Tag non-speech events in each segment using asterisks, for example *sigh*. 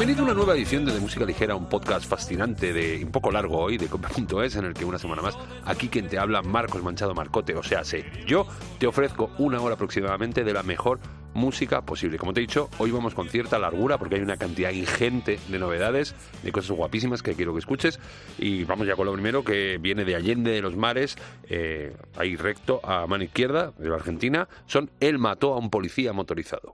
Bienvenido a una nueva edición de, de Música Ligera, un podcast fascinante de un poco largo hoy de *laughs* Cope.es, en el que una semana más aquí quien te habla Marcos Manchado Marcote, o sea, sé, yo te ofrezco una hora aproximadamente de la mejor música posible. Como te he dicho, hoy vamos con cierta largura porque hay una cantidad ingente de novedades, de cosas guapísimas que quiero que escuches. Y vamos ya con lo primero que viene de Allende de los Mares, eh, ahí recto a mano izquierda de la Argentina. Son Él mató a un policía motorizado.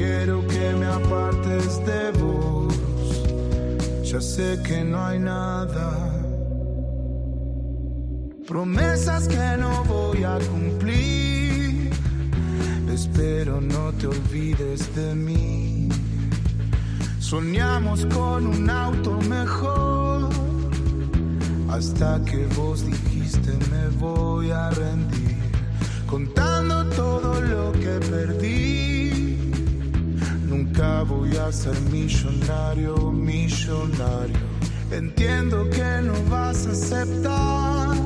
Quiero que me apartes de vos. Ya sé que no hay nada. Promesas que no voy a cumplir. Espero no te olvides de mí. Soñamos con un auto mejor. Hasta que vos dijiste me voy a rendir. Contando todo lo que perdí. Voy a ser millonario, millonario. Entiendo que no vas a aceptar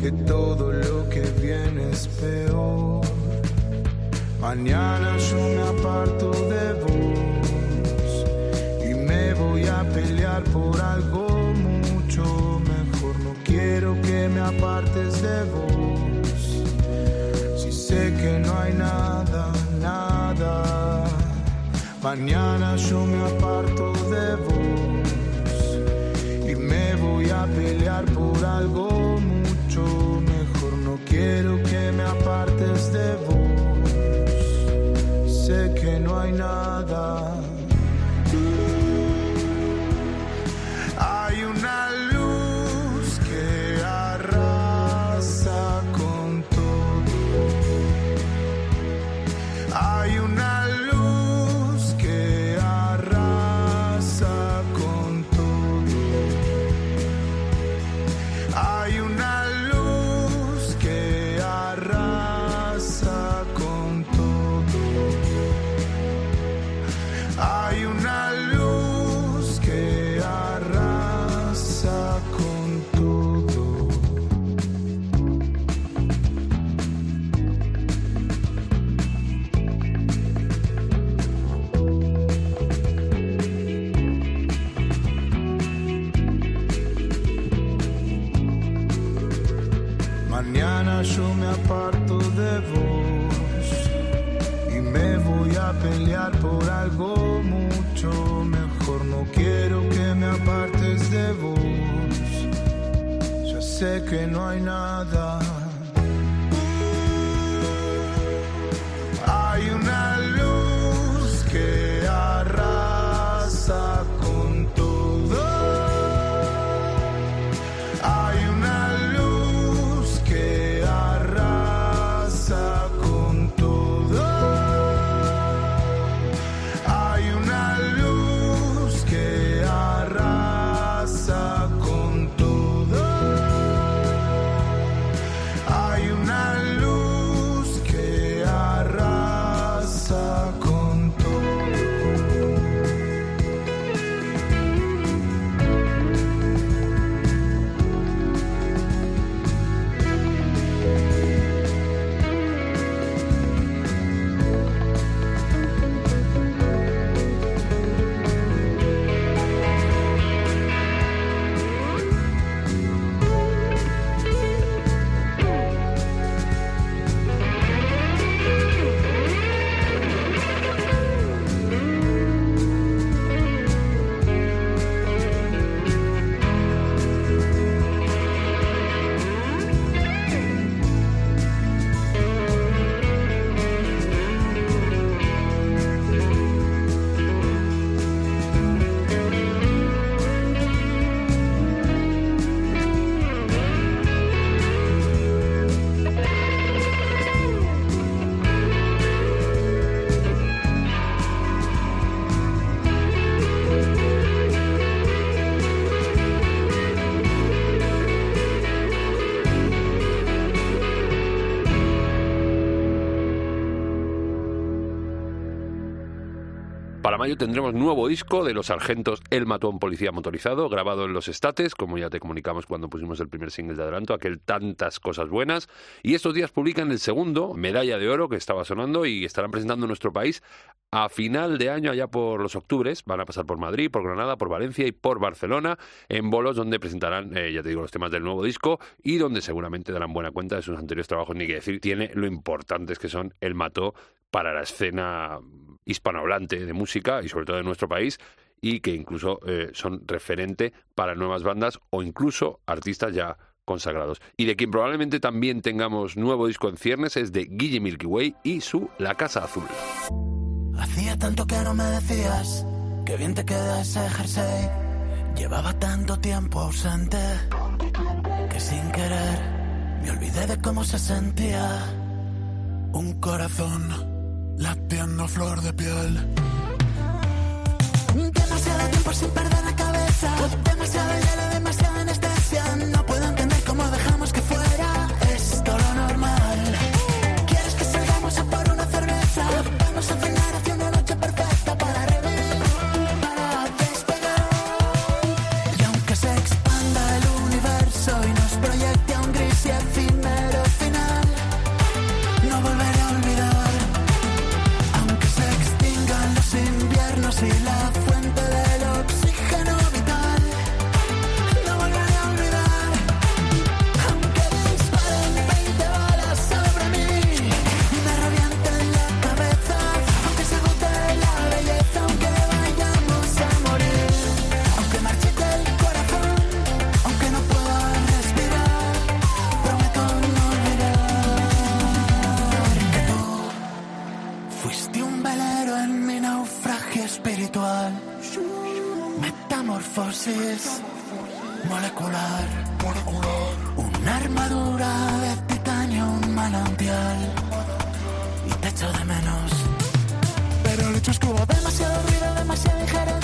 que todo lo que viene es peor. Mañana yo me aparto de vos y me voy a pelear por algo mucho mejor. No quiero que me apartes de vos. Si sé que no hay nada. Mañana yo me aparto de vos y me voy a pelear por algo mucho mejor. No quiero Mañana yo me aparto de vos y me voy a pelear por algo mucho mejor. No quiero que me apartes de vos. Ya sé que no hay nada. Para mayo tendremos nuevo disco de los sargentos El Matón Policía Motorizado, grabado en los estates, como ya te comunicamos cuando pusimos el primer single de adelanto, aquel tantas cosas buenas. Y estos días publican el segundo, Medalla de Oro, que estaba sonando y estarán presentando en nuestro país a final de año, allá por los octubres. Van a pasar por Madrid, por Granada, por Valencia y por Barcelona, en bolos donde presentarán, eh, ya te digo, los temas del nuevo disco y donde seguramente darán buena cuenta de sus anteriores trabajos. Ni que decir, tiene lo importantes que son El Mató para la escena hispanohablante de música y sobre todo de nuestro país y que incluso eh, son referente para nuevas bandas o incluso artistas ya consagrados. Y de quien probablemente también tengamos nuevo disco en ciernes es de Guille Milky Way y su La Casa Azul. Hacía tanto que no me decías que bien te queda jersey. Llevaba tanto tiempo ausente que sin querer me olvidé de cómo se sentía un corazón latiendo flor de piel. Demasiado tiempo sin perder la cabeza, demasiado hielo, espiritual. Metamorfosis molecular. Una armadura de titanio, un manantial. Y te echo de menos. Pero el hecho es que hubo demasiado ruido, demasiada injerencia.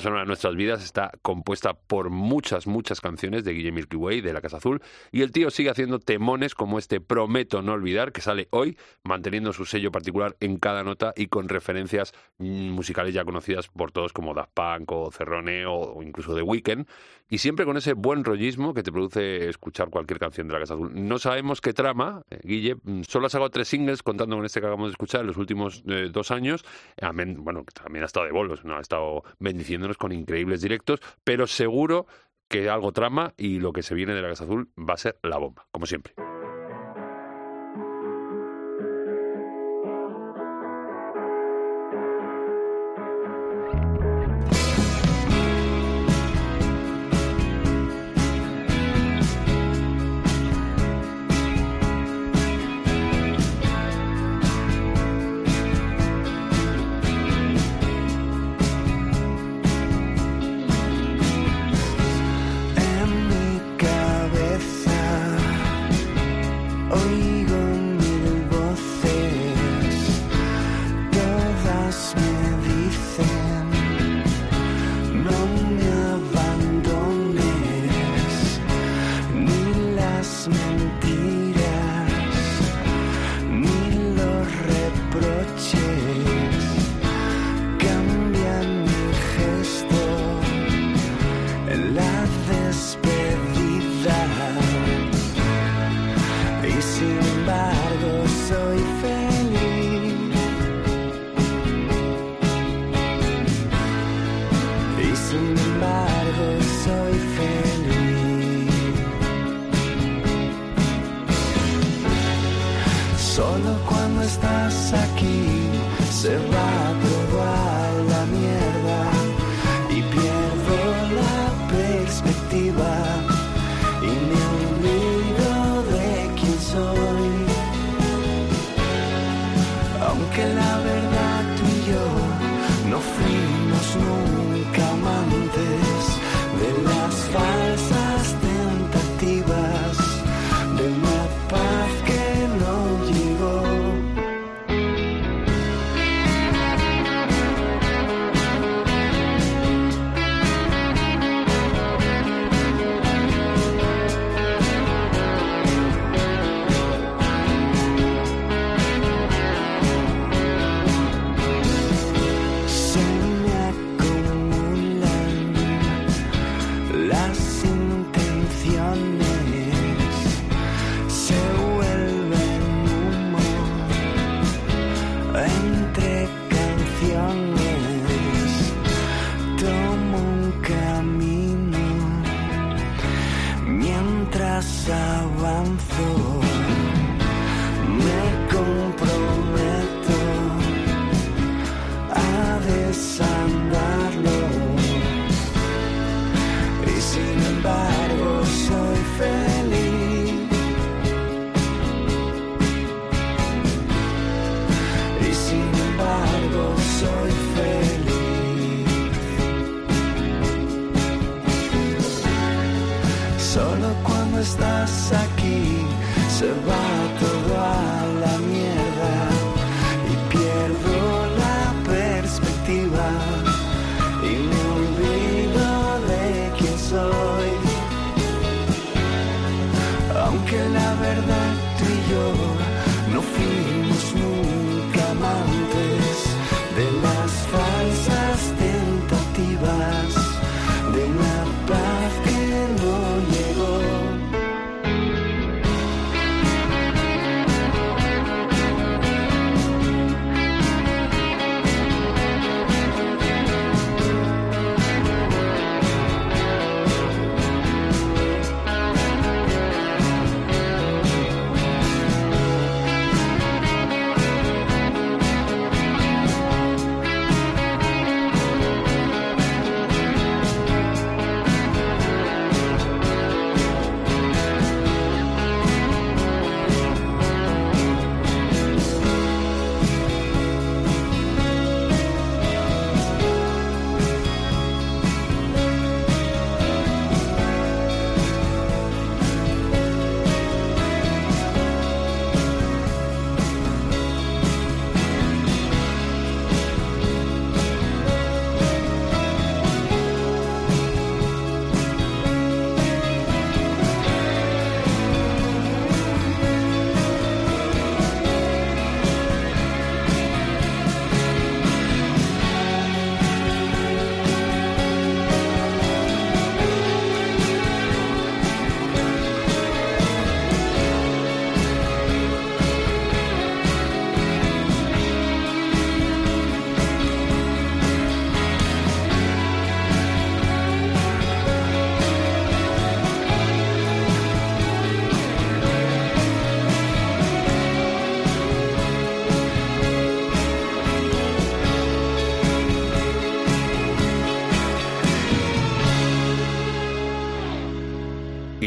Sonora de nuestras vidas está compuesta por muchas, muchas canciones de Guille Milky Way, de La Casa Azul, y el tío sigue haciendo temones como este Prometo no olvidar, que sale hoy, manteniendo su sello particular en cada nota y con referencias mm, musicales ya conocidas por todos como Daft Punk o Cerrone o, incluso The Weeknd, y siempre con ese buen rollismo que te produce escuchar cualquier canción de La Casa Azul. No sabemos qué trama, eh, Guille, mm, solo ha sacado tres singles contando con este que acabamos de escuchar en los últimos eh, dos años, bueno, también ha estado de bolos, ¿no? ha estado bendiciéndonos con increíbles directos, pero seguro que algo trama y lo que se viene de la Casa Azul va a ser la bomba, como siempre.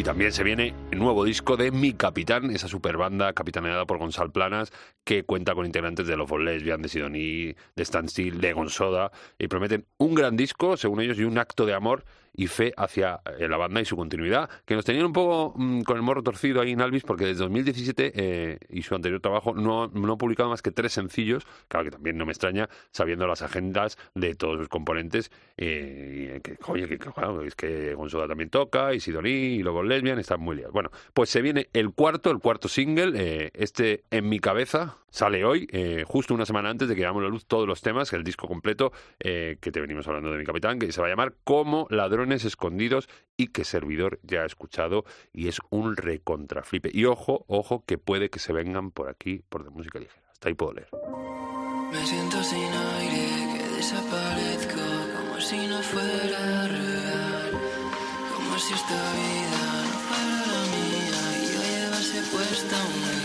Y también se viene el nuevo disco de Mi Capitán, esa super banda capitaneada por Gonzalo Planas, que cuenta con integrantes de for Lesbian, de Sidoní, de Standstill, de Gonsoda, y prometen un gran disco, según ellos, y un acto de amor y fe hacia eh, la banda y su continuidad, que nos tenían un poco mm, con el morro torcido ahí en Alvis, porque desde 2017 eh, y su anterior trabajo no, no ha publicado más que tres sencillos, claro que también no me extraña, sabiendo las agendas de todos sus componentes, eh, que, oye, que, claro, es que Gonzola también toca, y Sidoní, y luego Lesbian, están muy liados. Bueno, pues se viene el cuarto, el cuarto single, eh, este En mi cabeza, sale hoy, eh, justo una semana antes de que damos la luz todos los temas, el disco completo eh, que te venimos hablando de mi capitán, que se va a llamar Como ladrones escondidos y que servidor ya ha escuchado y es un recontraflipe. Y ojo, ojo, que puede que se vengan por aquí por de música ligera. Hasta ahí puedo leer. Me siento sin aire, que desaparezco como si no fuera real. Como si esta vida no fuera la mía y yo llevase puesta un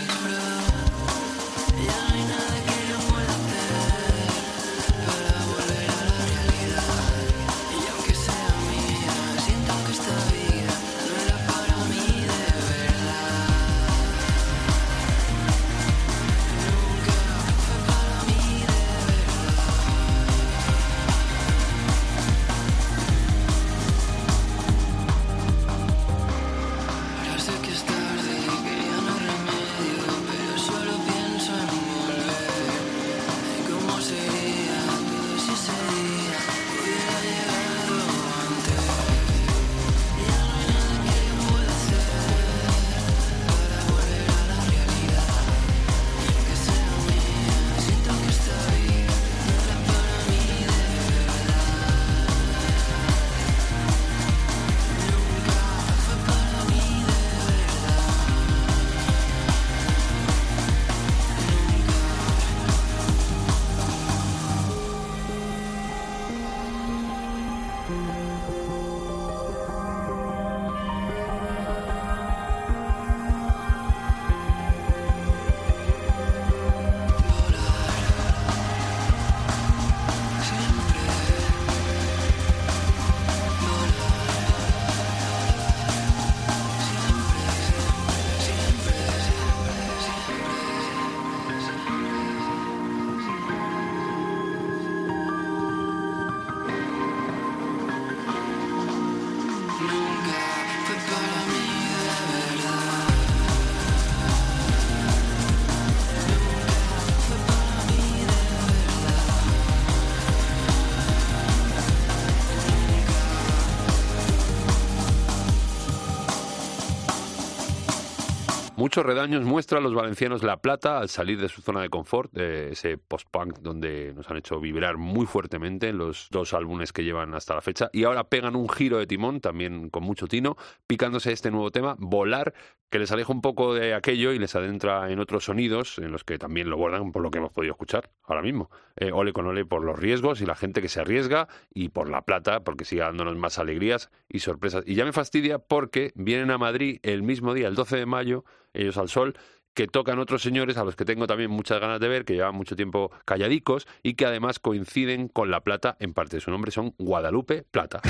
muchos redaños muestran los valencianos La Plata al salir de su zona de confort, ese post-punk donde nos han hecho vibrar muy fuertemente en los dos álbumes que llevan hasta la fecha. Y ahora pegan un giro de timón, también con mucho tino, picándose este nuevo tema, Volar, que les aleja un poco de aquello y les adentra en otros sonidos en los que también lo bordan por lo que hemos podido escuchar ahora mismo. Eh, ole con ole por los riesgos y la gente que se arriesga y por La Plata, porque sigue dándonos más alegrías y sorpresas. Y ya me fastidia porque vienen a Madrid el mismo día, el 12 de mayo, ellos al sol, que tocan otros señores a los que tengo también muchas ganas de ver, que llevan mucho tiempo calladicos y que además coinciden con La Plata en parte de su nombre, son Guadalupe Plata.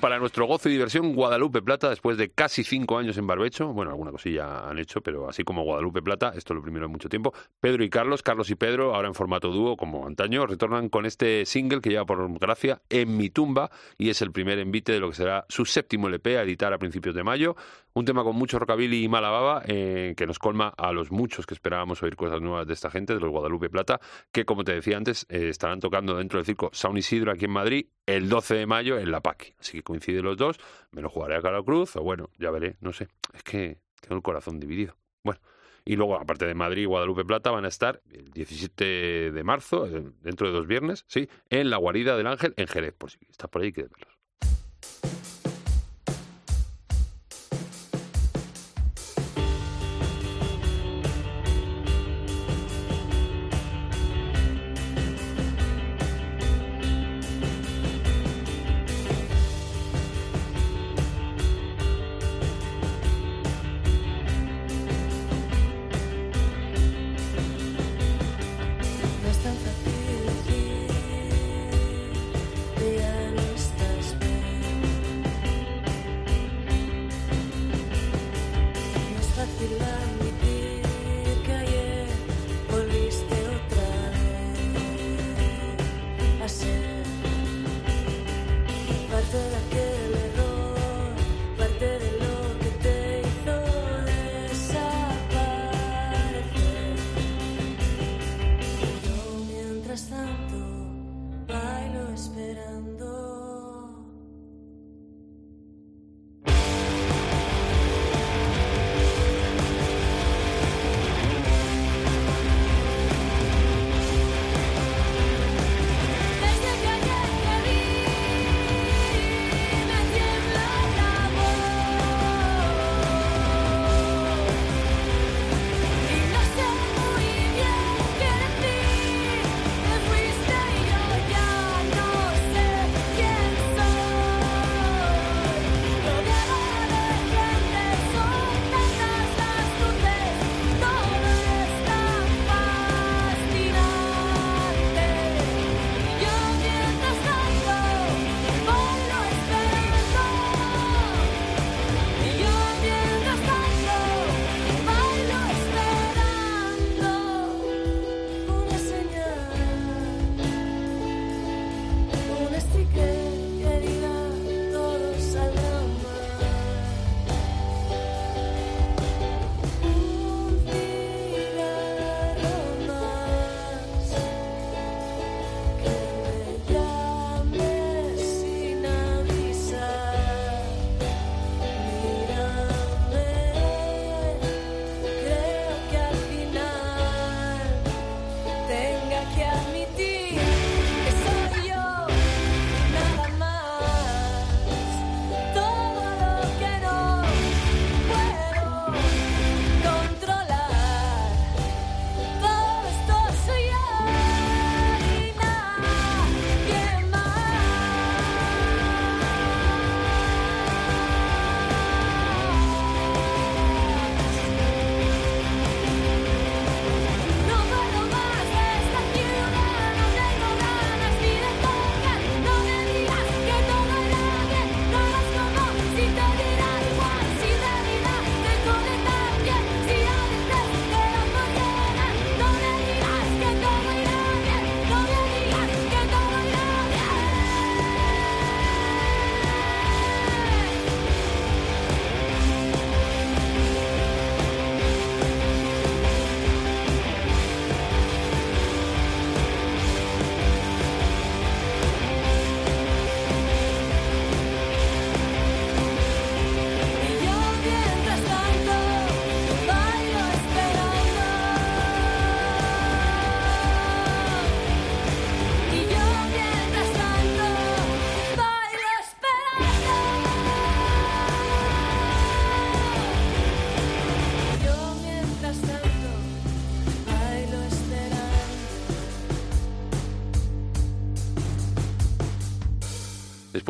Para nuestro gozo y diversión Guadalupe Plata después de casi cinco años en Barbecho. Bueno, alguna cosilla han hecho, pero así como Guadalupe Plata, esto es lo primero en mucho tiempo. Pedro y Carlos, Carlos y Pedro, ahora en formato dúo como antaño, retornan con este single que lleva por gracia En mi tumba y es el primer envite de lo que será su séptimo LP a editar a principios de mayo. Un tema con mucho rockabilly y mala baba eh, que nos colma a los muchos que esperábamos oír cosas nuevas de esta gente, de los Guadalupe Plata, que como te decía antes, eh, estarán tocando dentro del circo Sound Isidro aquí en Madrid el 12 de mayo en La Paqui. Así que coinciden los dos, me lo jugaré a Cara Cruz o bueno, ya veré, no sé. Es que tengo el corazón dividido. Bueno. Y luego, aparte de Madrid y Guadalupe Plata, van a estar el 17 de marzo, eh, dentro de dos viernes, sí, en la guarida del Ángel en Jerez. Por si estás por ahí, quieres verlos.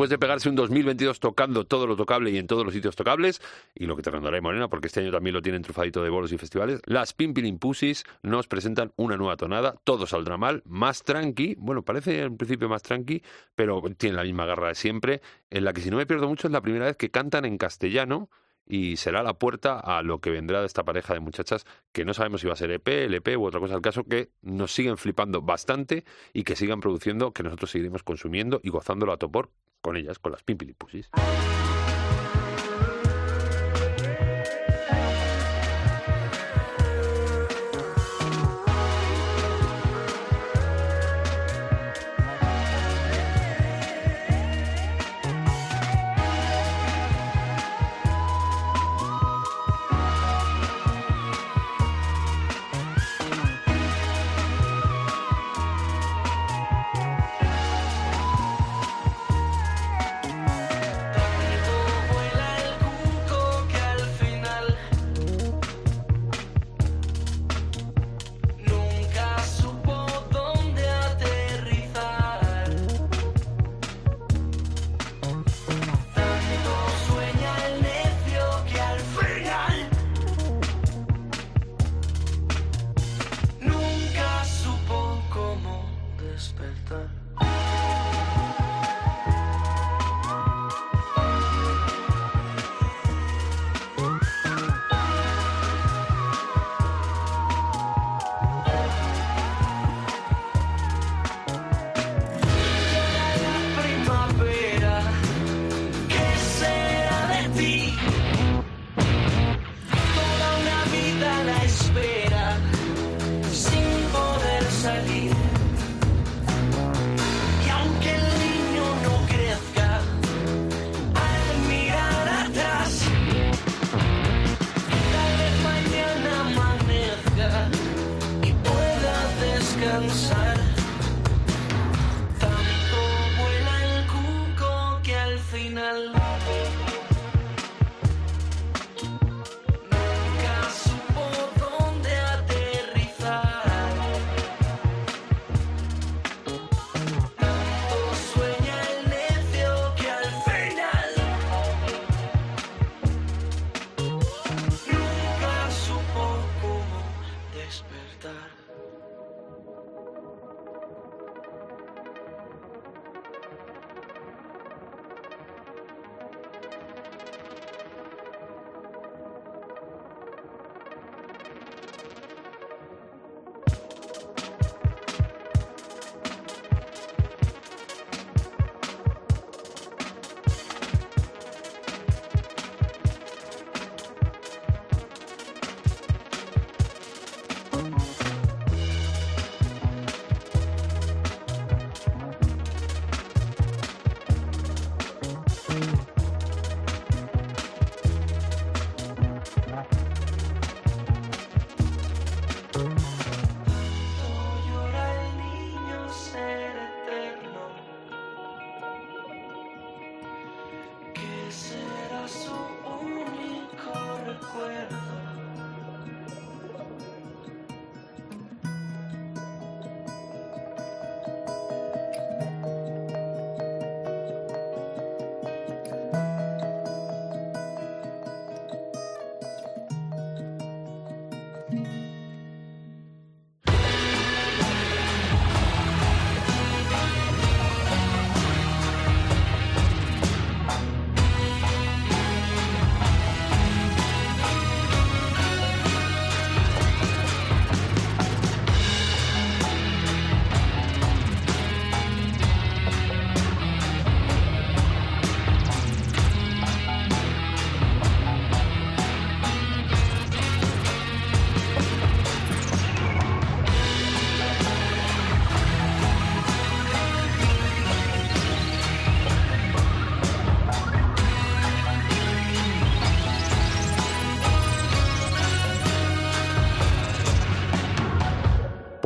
Después de pegarse un 2022 tocando todo lo tocable y en todos los sitios tocables, y lo que te rondará Morena, porque este año también lo tienen trufadito de bolos y festivales, las Pimpilin Pussies nos presentan una nueva tonada, todo saldrá mal, más tranqui, bueno, parece en principio más tranqui, pero tiene la misma garra de siempre, en la que si no me pierdo mucho es la primera vez que cantan en castellano, y será la puerta a lo que vendrá de esta pareja de muchachas que no sabemos si va a ser EP, LP u otra cosa. El caso que nos siguen flipando bastante y que sigan produciendo, que nosotros seguiremos consumiendo y gozándolo a topor con ellas, con las Pimpilipusis.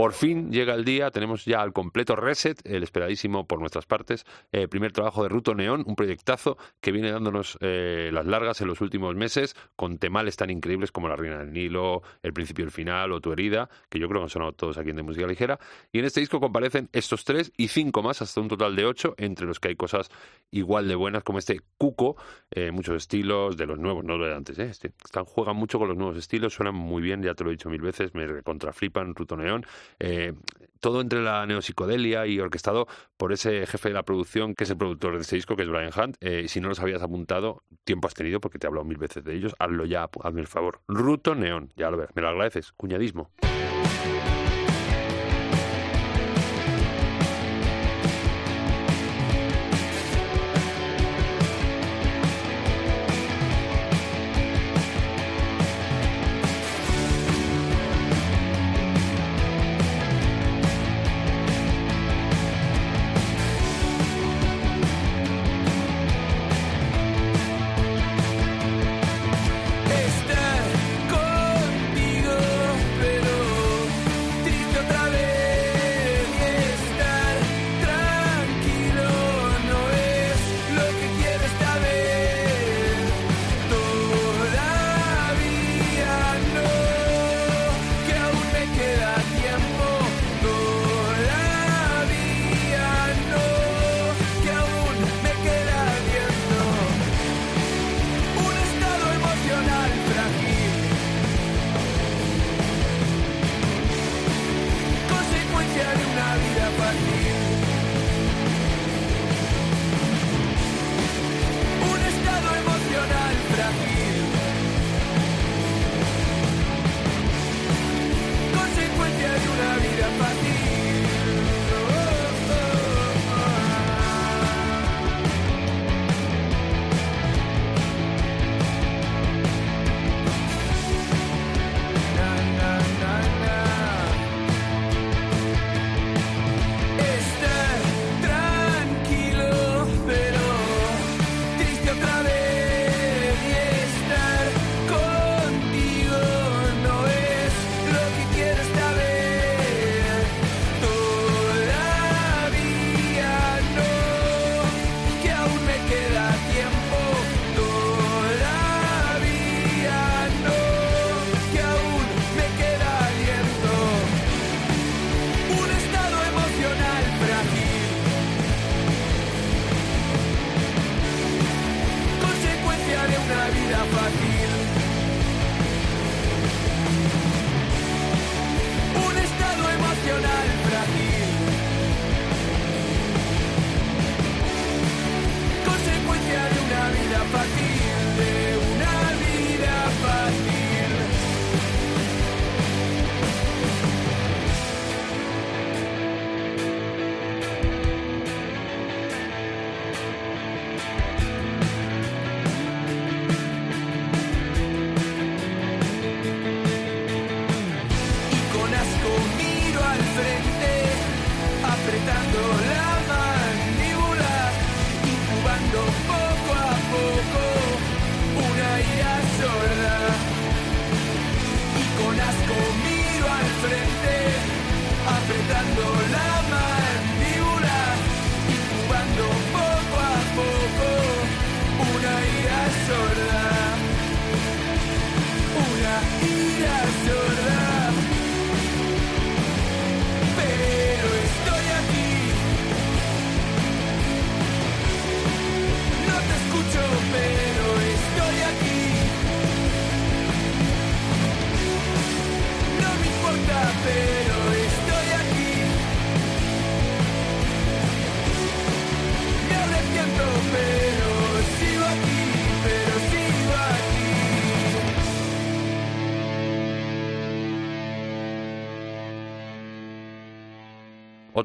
Por fin llega el día, tenemos ya al completo Reset, el esperadísimo por nuestras partes, eh, primer trabajo de Ruto Neón, un proyectazo que viene dándonos eh, las largas en los últimos meses, con temales tan increíbles como La Reina del Nilo, El Principio y el Final o Tu Herida, que yo creo que han sonado todos aquí en De Música Ligera. Y en este disco comparecen estos tres y cinco más, hasta un total de ocho, entre los que hay cosas igual de buenas como este Cuco, eh, muchos estilos de los nuevos, no de antes, ¿eh? Este- están, juegan mucho con los nuevos estilos, suenan muy bien, ya te lo he dicho mil veces, me contraflipan Ruto Neón. Eh, todo entre la neopsicodelia y orquestado por ese jefe de la producción, que es el productor de este disco, que es Brian Hunt. Eh, si no los habías apuntado, tiempo has tenido, porque te he hablado mil veces de ellos, hazlo ya, hazme el favor. Ruto Neón, ya lo verás, me lo agradeces, cuñadismo.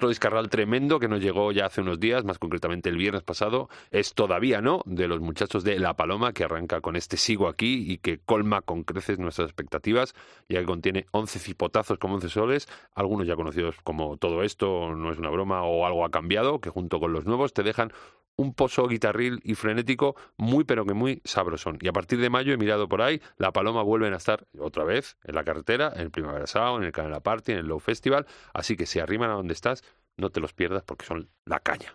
Otro discarral tremendo que nos llegó ya hace unos días, más concretamente el viernes pasado, es Todavía no, de los muchachos de La Paloma, que arranca con este Sigo aquí y que colma con creces nuestras expectativas, ya que contiene 11 cipotazos como 11 soles, algunos ya conocidos como Todo esto no es una broma o algo ha cambiado, que junto con los nuevos te dejan un pozo guitarril y frenético muy pero que muy sabrosón. Y a partir de mayo he mirado por ahí, La Paloma vuelven a estar otra vez en la carretera, en el Primavera Sound, en el Canela Party, en el Low Festival, así que si arriman a donde estás, no te los pierdas porque son la caña.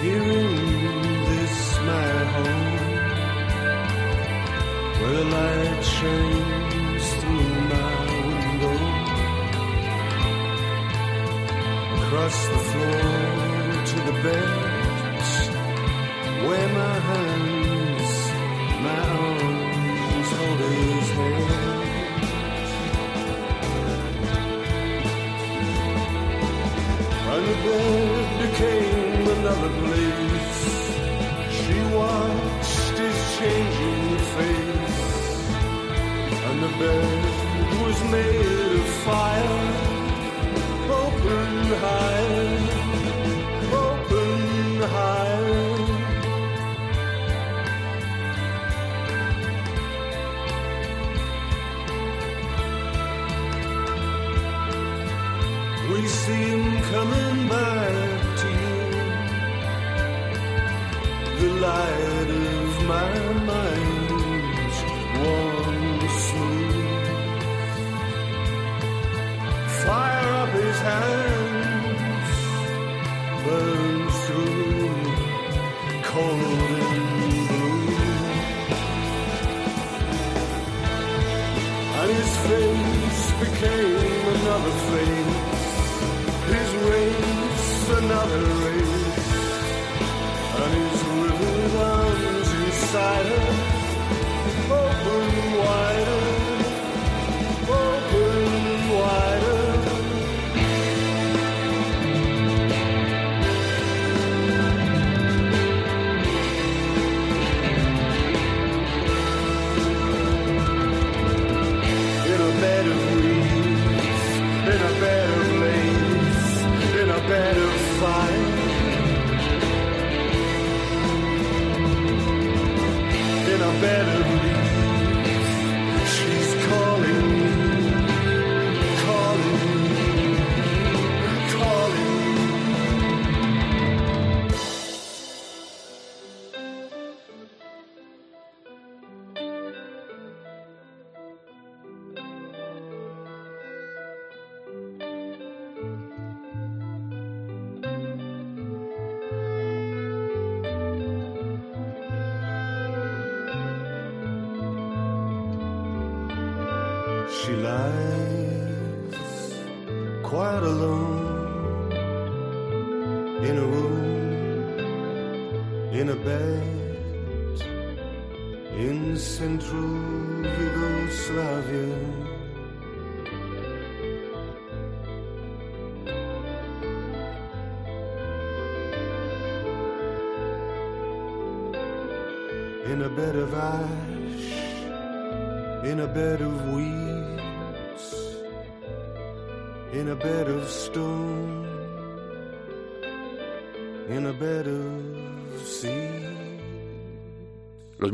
Here in this my home, where the light shines through my window, across the floor to the bed, where my hands, my arms hold his hand. And the bed became another place. She watched his changing face. And the bed was made of fire. Open high,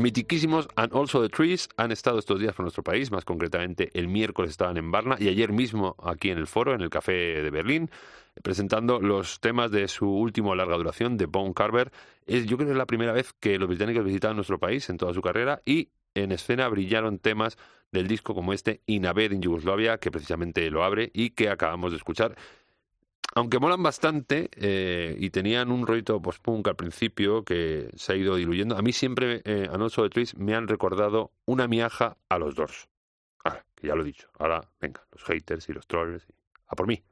mitiquísimos And Also the Trees han estado estos días por nuestro país, más concretamente el miércoles estaban en Varna y ayer mismo aquí en el foro, en el Café de Berlín, presentando los temas de su último larga duración, de Bone Carver. Es, yo creo que es la primera vez que los británicos visitaban nuestro país en toda su carrera y en escena brillaron temas del disco como este Inabed in Yugoslavia, que precisamente lo abre y que acabamos de escuchar. Aunque molan bastante eh, y tenían un rollito post-punk al principio que se ha ido diluyendo, a mí siempre eh, a the Trees me han recordado una miaja a los Doors. Ah, que ya lo he dicho. Ahora, venga, los haters y los trolls. y- A por mí.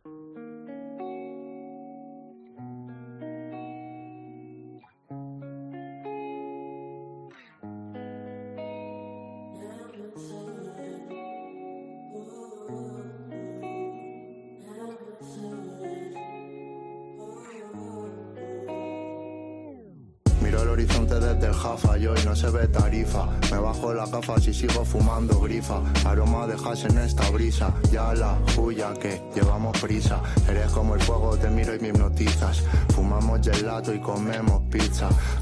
Horizonte desde el Jafa y hoy no se ve tarifa. Me bajo las gafas y sigo fumando grifa. Aroma de hash en esta brisa. Ya la huya que llevamos prisa. Eres como el fuego, te miro y me hipnotizas. Fumamos gelato y comemos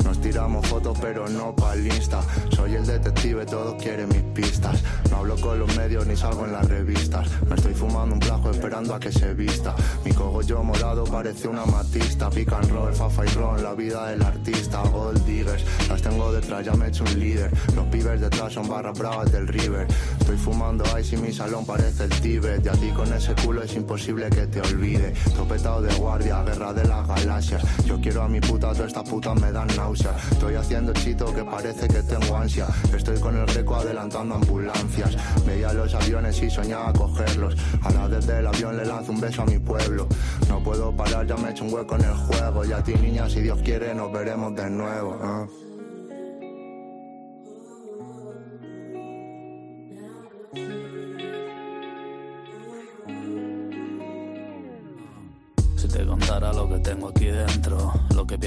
Nos tiramos fotos pero no pa'l insta. Soy el detective, todos quieren mis pistas. No hablo con los medios ni salgo en las revistas. Me estoy fumando un plajo esperando a que se vista. Mi cogollo morado parece una matista. Pick and roll, fafa y ron, la vida del artista. Gold diggers, las tengo detrás, ya me he hecho un líder. Los pibes detrás son barras bravas del river. Estoy fumando ice y mi salón parece el Tíbet. Y a ti con ese culo es imposible que te olvide. Topetado de guardia, guerra de las galaxias. Yo quiero a mi puta, todas estas putas me dan náuseas. Estoy haciendo chito que parece que tengo ansia. Estoy con el reco adelantando ambulancias. Veía los aviones y soñaba cogerlos. Ahora desde el avión le lanzo un beso a mi pueblo. No puedo parar, ya me he hecho un hueco en el juego. Y a ti, niña, si Dios quiere, nos veremos de nuevo. ¿eh?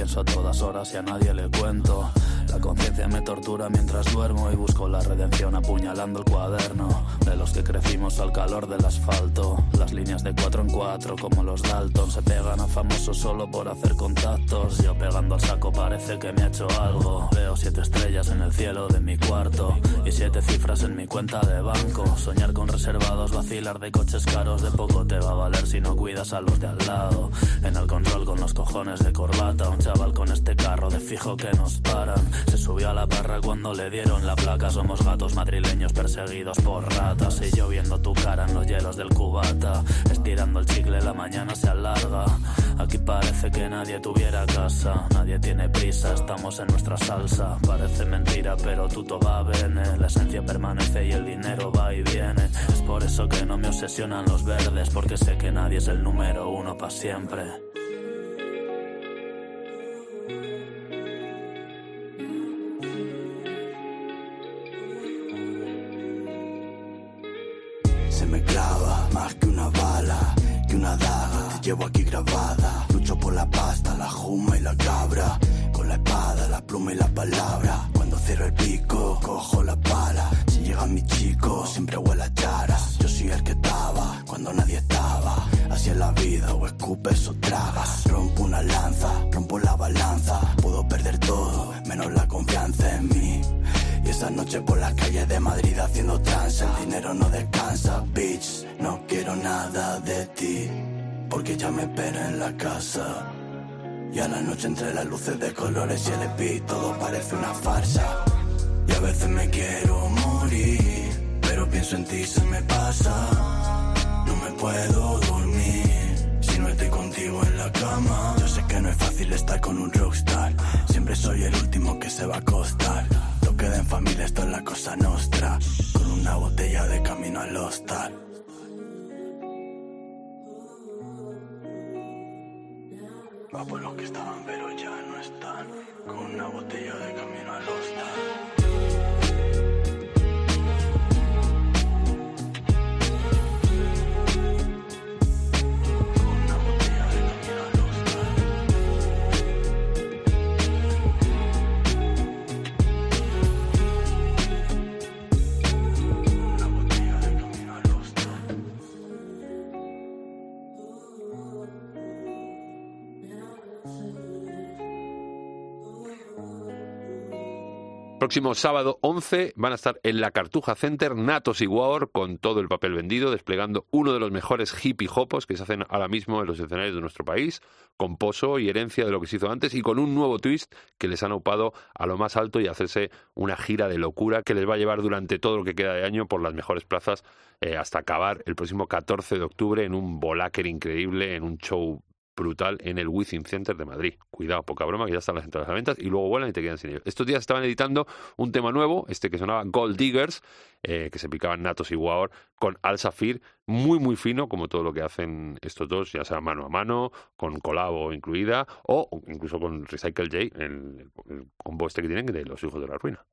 Pienso a todas horas y a nadie le cuento. La conciencia me tortura mientras duermo y busco la redención apuñalando el cuaderno. De los que crecimos al calor del asfalto. Las líneas de cuatro en cuatro, como los Dalton, se pegan a famosos solo por hacer contactos. Yo pegando al saco parece que me ha hecho algo. Veo siete estrellas en el cielo de mi cuarto y siete cifras en mi cuenta de banco. Soñar con reservados, vacilar de coches caros, de poco te va a valer si no cuidas a los de al lado. En el control con los cojones de corbata, un chaval con este carro de fijo que nos paran. Se subió a la parra cuando le dieron la placa. Somos gatos madrileños perseguidos por ratas. Y yo viendo tu cara en los hielos del cubata. Estirando el chicle, la mañana se alarga. Aquí parece que nadie tuviera casa. Nadie tiene prisa, estamos en nuestra salsa. Parece mentira, pero tutto va bene. La esencia permanece y el dinero va y viene. Es por eso que no me obsesionan los verdes. Porque sé que nadie es el número uno para siempre. Llevo aquí grabada. Lucho por la pasta, la juma y la cabra. Con la espada, la pluma y la palabra. Cuando cierro el pico, cojo la pala. Si llega mi chico, siempre huele a charas. Yo soy el que estaba cuando nadie estaba. Así es la vida, o escupes o tragas. Rompo una lanza, rompo la balanza. Puedo perder todo, menos la confianza en mí. Y esa noche por las calles de Madrid haciendo tranza El dinero no descansa, bitch No quiero nada de ti Porque ya me espera en la casa. Y a la noche entre las luces de colores y el speed Todo parece una farsa. Y a veces me quiero morir Pero pienso en ti, se me pasa. No me puedo dormir Si no estoy contigo en la cama. Yo sé que no es fácil estar con un rockstar. Siempre soy el último que se va a acostar. Lo queda en familia, esto es la cosa nostra Con una botella de camino al hostal Va por los que estaban pero ya no están. Con una botella de camino al hostal Próximo sábado 11 van a estar en la Cartuja Center Natos y War con todo el papel vendido, desplegando uno de los mejores hippie hopos que se hacen ahora mismo en los escenarios de nuestro país, con pozo y herencia de lo que se hizo antes y con un nuevo twist que les han upado a lo más alto y hacerse una gira de locura que les va a llevar durante todo lo que queda de año por las mejores plazas eh, hasta acabar el próximo 14 de octubre en un Volaker increíble, en un show brutal en el Within Center de Madrid. Cuidado, poca broma, que ya están las entradas a la venta y luego vuelan y te quedan sin ellos. Estos días estaban editando un tema nuevo, este que sonaba Gold Diggers, eh, que se picaban Natos y War con Al Safir, muy muy fino, como todo lo que hacen estos dos, ya sea mano a mano, con colabo incluida, o incluso con Recycle J, el, el combo este que tienen de los hijos de la ruina.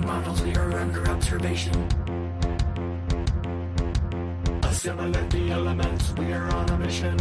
Models, we are under observation. Assimilate the elements, we are on a mission.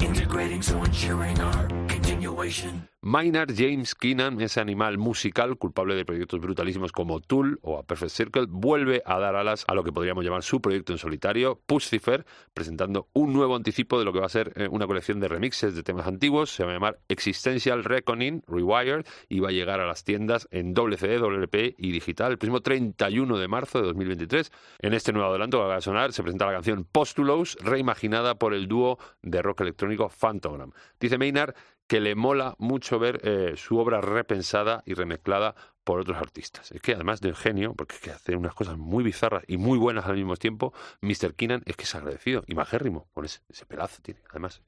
Integrating so ensuring our continuation. Maynard James Keenan, ese animal musical culpable de proyectos brutalísimos como Tool o A Perfect Circle, vuelve a dar alas a lo que podríamos llamar su proyecto en solitario, Pucifer, presentando un nuevo anticipo de lo que va a ser eh, una colección de remixes de temas antiguos. Se va a llamar Existential Reckoning Rewired y va a llegar a las tiendas en doble CD, doble LP y digital el próximo 31 de marzo de 2023. En este nuevo adelanto que va a sonar se presenta la canción Postulos, reimaginada por el dúo de rock electrónico Phantogram. Dice Maynard que le mola mucho ver eh, su obra repensada y remezclada por otros artistas. Es que además del genio, porque es que hace unas cosas muy bizarras y muy buenas al mismo tiempo, Mr. Keenan es que es agradecido y majérrimo con ese, ese pelazo tiene, además.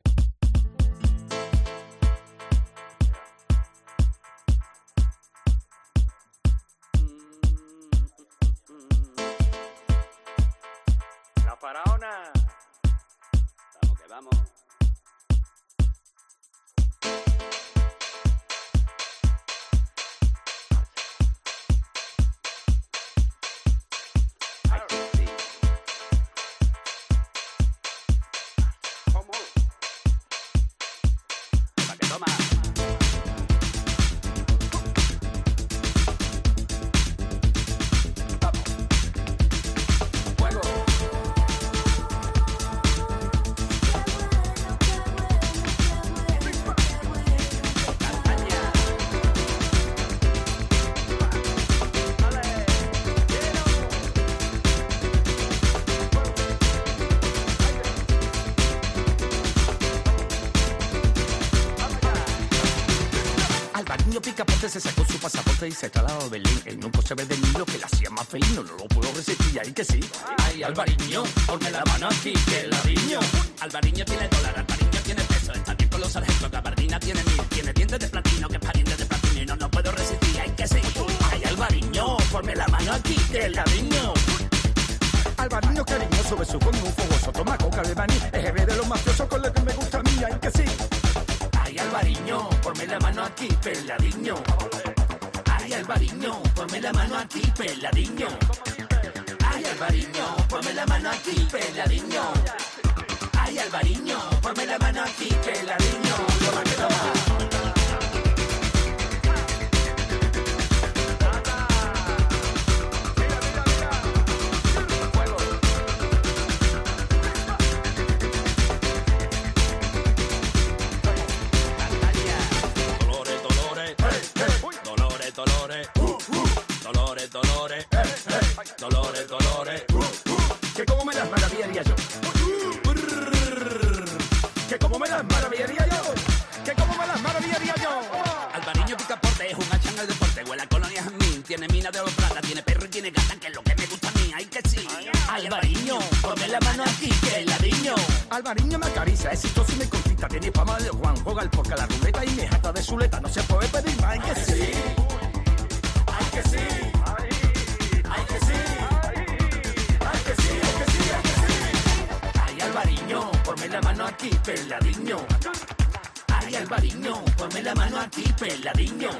Y se trasladó a. El nunca se ve de mí lo que le hacía más feliz. No, no lo puedo resistir, ahí que sí. Ay, Alvariño, ponme la mano aquí, que la riño. Alvariño tiene dólar, Alvariño tiene peso. Está bien con los sargentos, Gabardina tiene mil. Tiene dientes de platino, que es pariente de platino. Y no, no puedo resistir, ay que sí. Ay, Alvariño, ponme la mano aquí, que la riño. Alvariño cariñoso, beso con un fogoso, toma coca de maní, EGB de los mafiosos con lo que me gusta a mí, ay que sí. Ay, Alvariño, ponme la mano aquí, peladiño. Ay, Alvariño, ponme la mano aquí, peladiño. Ay, Alvariño, ponme la mano aquí, peladiño. Ay, Alvariño, ponme la mano peladiño. Toma que toma. Dolores, dolores, dolores, dolores. Que como me las maravillaría yo. Que como me las maravillaría yo. Que como me las maravillaría yo. Alvariño Picaporte es un hachan al deporte. Huele a colonia jazmín. Tiene mina de oro plata. Tiene perro y tiene gata. Que es lo que me gusta a mí. Ay, que sí. Alvariño, ponme la mano aquí. Que ladriño. Alvariño me acaricia. Es exitoso y me conquista. Tiene fama de Juan. Juega el porca la ruleta y me jata de chuleta. No se puede pedir más. Ay, que sí. Ay, Alvariño, ponme la mano aquí, peladiño. Ay, Alvariño, ponme la mano aquí, peladiño.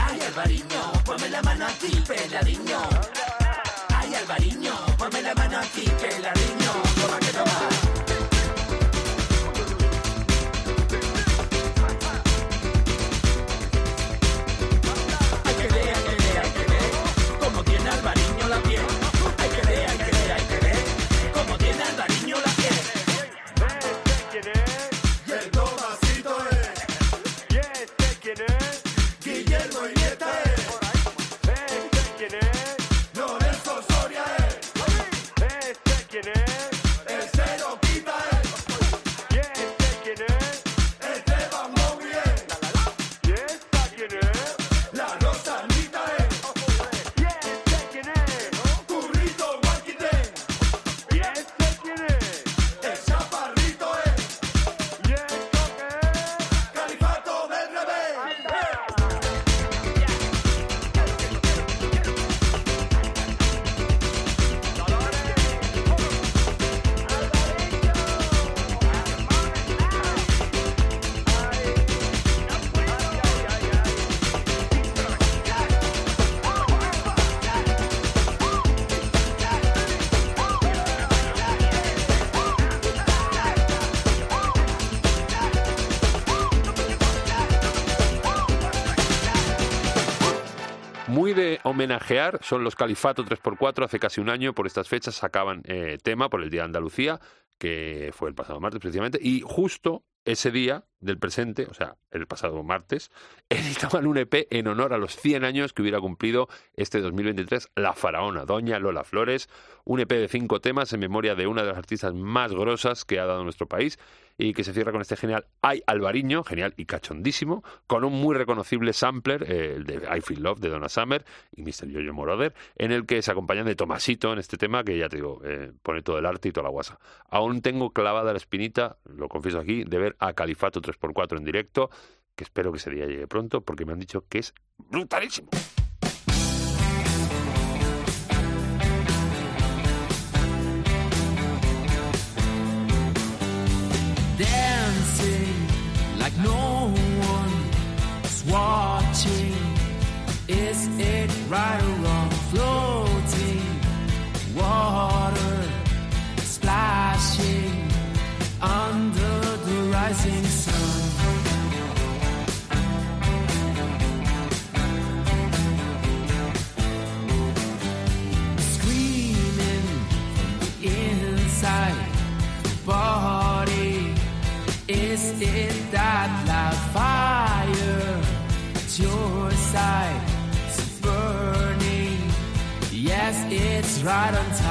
Ay, Alvariño, ponme la mano aquí, peladiño. Ay, Alvariño, ponme la mano aquí, peladiño. Toma. Homenajear. Son los Califato 3x4. Hace casi un año, por estas fechas, sacaban eh, tema por el Día de Andalucía, que fue el pasado martes precisamente, y justo ese día del presente, o sea, el pasado martes, *laughs* editaban un EP en honor a los 100 años que hubiera cumplido este 2023 La Faraona, Doña Lola Flores, un EP de cinco temas en memoria de una de las artistas más grosas que ha dado nuestro país y que se cierra con este genial Ay Alvariño, genial y cachondísimo, con un muy reconocible sampler, eh, el de I Feel Love de Donna Summer y Mr. Jojo Moroder, en el que se acompañan de Tomasito en este tema, que ya te digo, eh, pone todo el arte y toda la guasa. Aún tengo clavada la espinita, lo confieso aquí, de ver a Califato 3x4 en directo, que espero que ese día llegue pronto, porque me han dicho que es brutalísimo. Dancing like no one is watching. Is it right right until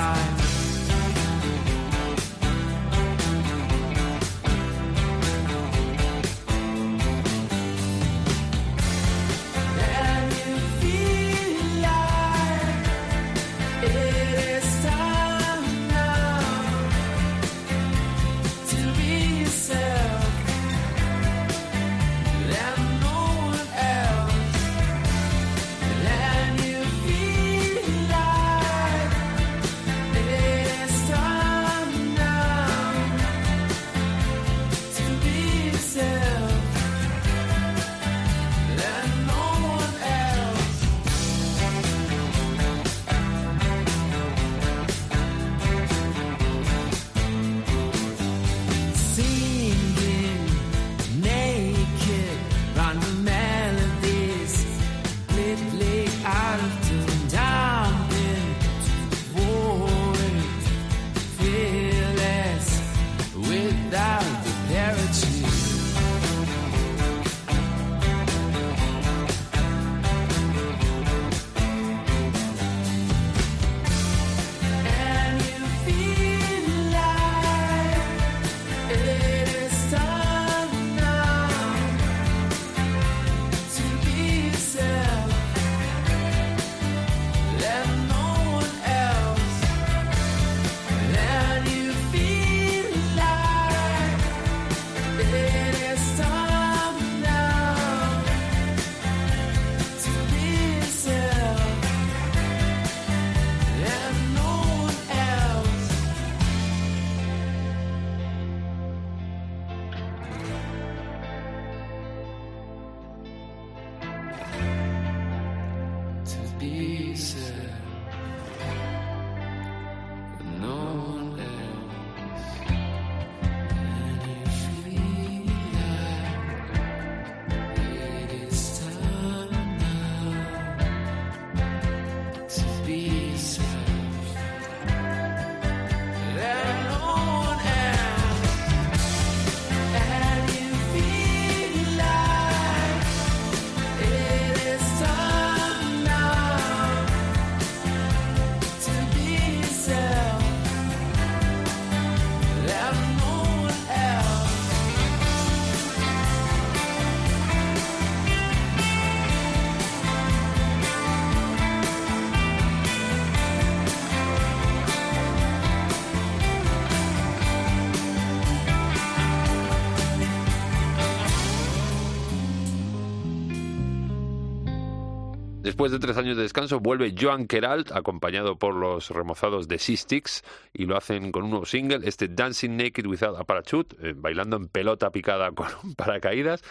Después de tres años de descanso, vuelve Joan Queralt, acompañado por los remozados de Sistix, y lo hacen con un nuevo single, este Dancing Naked Without a Parachute, eh, bailando en pelota picada *laughs* con un paracaídas.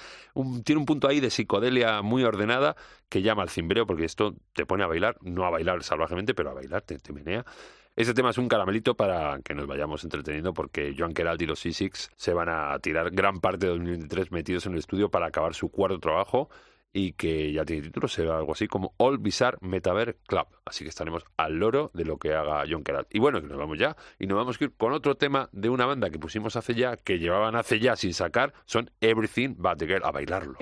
Tiene un punto ahí de psicodelia muy ordenada que llama al cimbreo, porque esto te pone a bailar, no a bailar salvajemente, pero a bailar, te, te menea. Este tema es un caramelito para que nos vayamos entreteniendo porque Joan Queralt y los C6 se van a tirar gran parte de 2023 metidos en el estudio para acabar su cuarto trabajo y que ya tiene título, será algo así como All Bizarre Metaverse Club. Así que estaremos al loro de lo que haga John Kerat. Y bueno, que nos vamos ya y nos vamos a ir con otro tema de una banda que pusimos hace ya, que llevaban hace ya sin sacar, son Everything But the Girl, a bailarlo.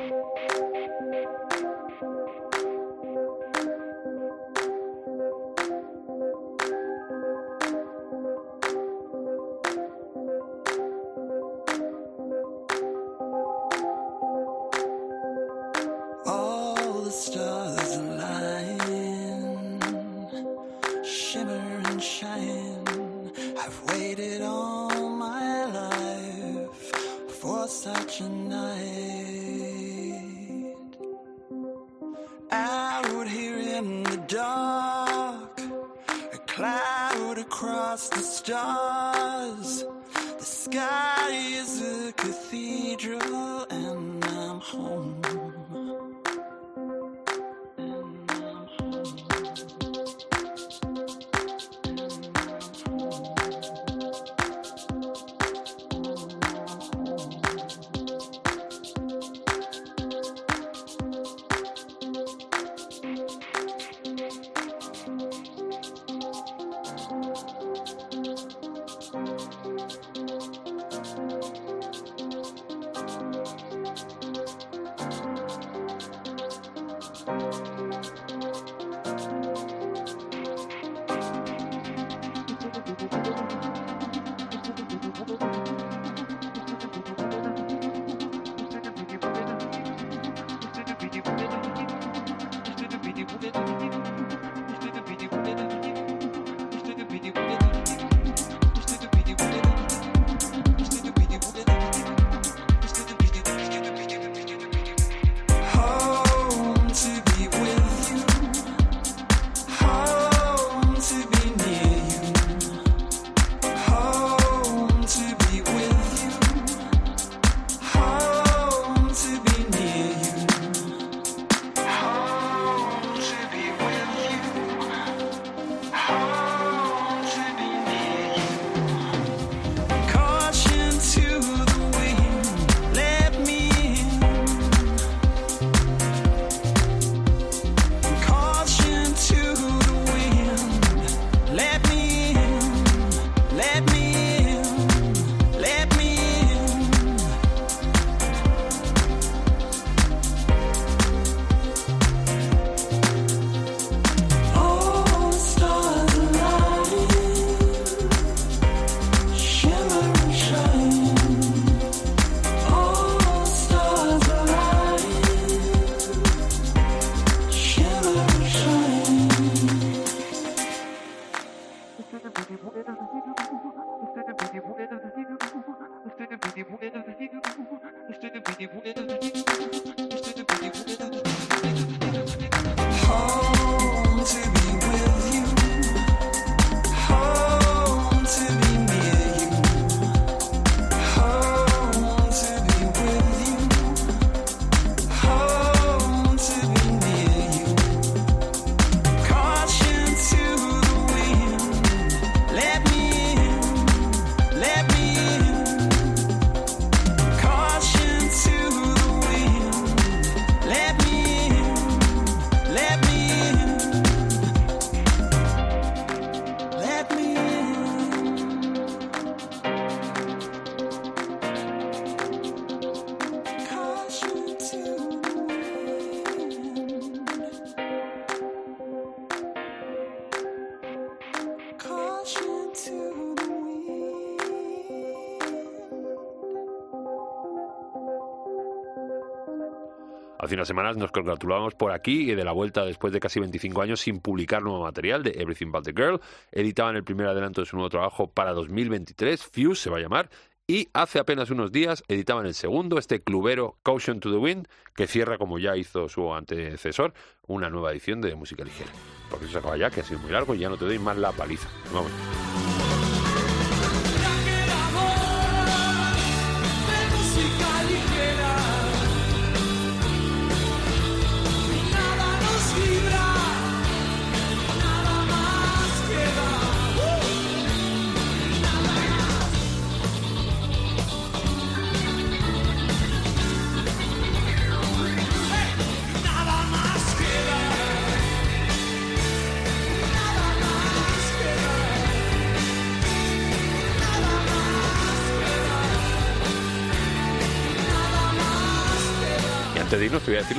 Semanas nos congratulábamos por aquí y de la vuelta después de casi 25 años sin publicar nuevo material de Everything But the Girl. Editaban el primer adelanto de su nuevo trabajo para 2023, Fuse se va a llamar, y hace apenas unos días editaban el segundo, este clubero Caution to the Wind, que cierra, como ya hizo su antecesor, una nueva edición de música ligera. Porque se acaba ya, que ha sido muy largo y ya no te doy más la paliza. Vamos.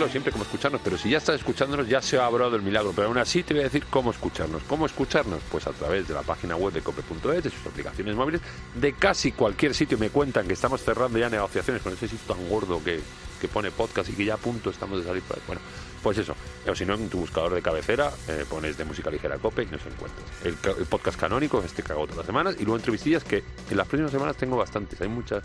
Siempre cómo escucharnos, pero si ya estás escuchándonos ya se ha hablado el milagro, pero aún así te voy a decir cómo escucharnos. ¿Cómo escucharnos? Pues a través de la página web de cope.es, de sus aplicaciones móviles, de casi cualquier sitio. Me cuentan que estamos cerrando ya negociaciones con ese sitio tan gordo que, que pone podcast y que ya a punto estamos de salir. Bueno, pues eso. O si no, en tu buscador de cabecera eh, pones de música ligera cope y nos encuentras. El, ca- el podcast canónico, este que hago todas las semanas, y luego entrevistillas que en las próximas semanas tengo bastantes. Hay muchas.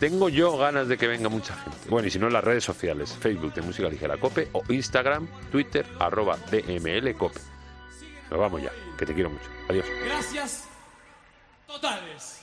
Tengo yo ganas de que venga mucha gente. Bueno, y si no, en las redes sociales: Facebook de música ligera cope o Instagram, Twitter, arroba DML cope. Nos vamos ya, que te quiero mucho. Adiós. Gracias totales.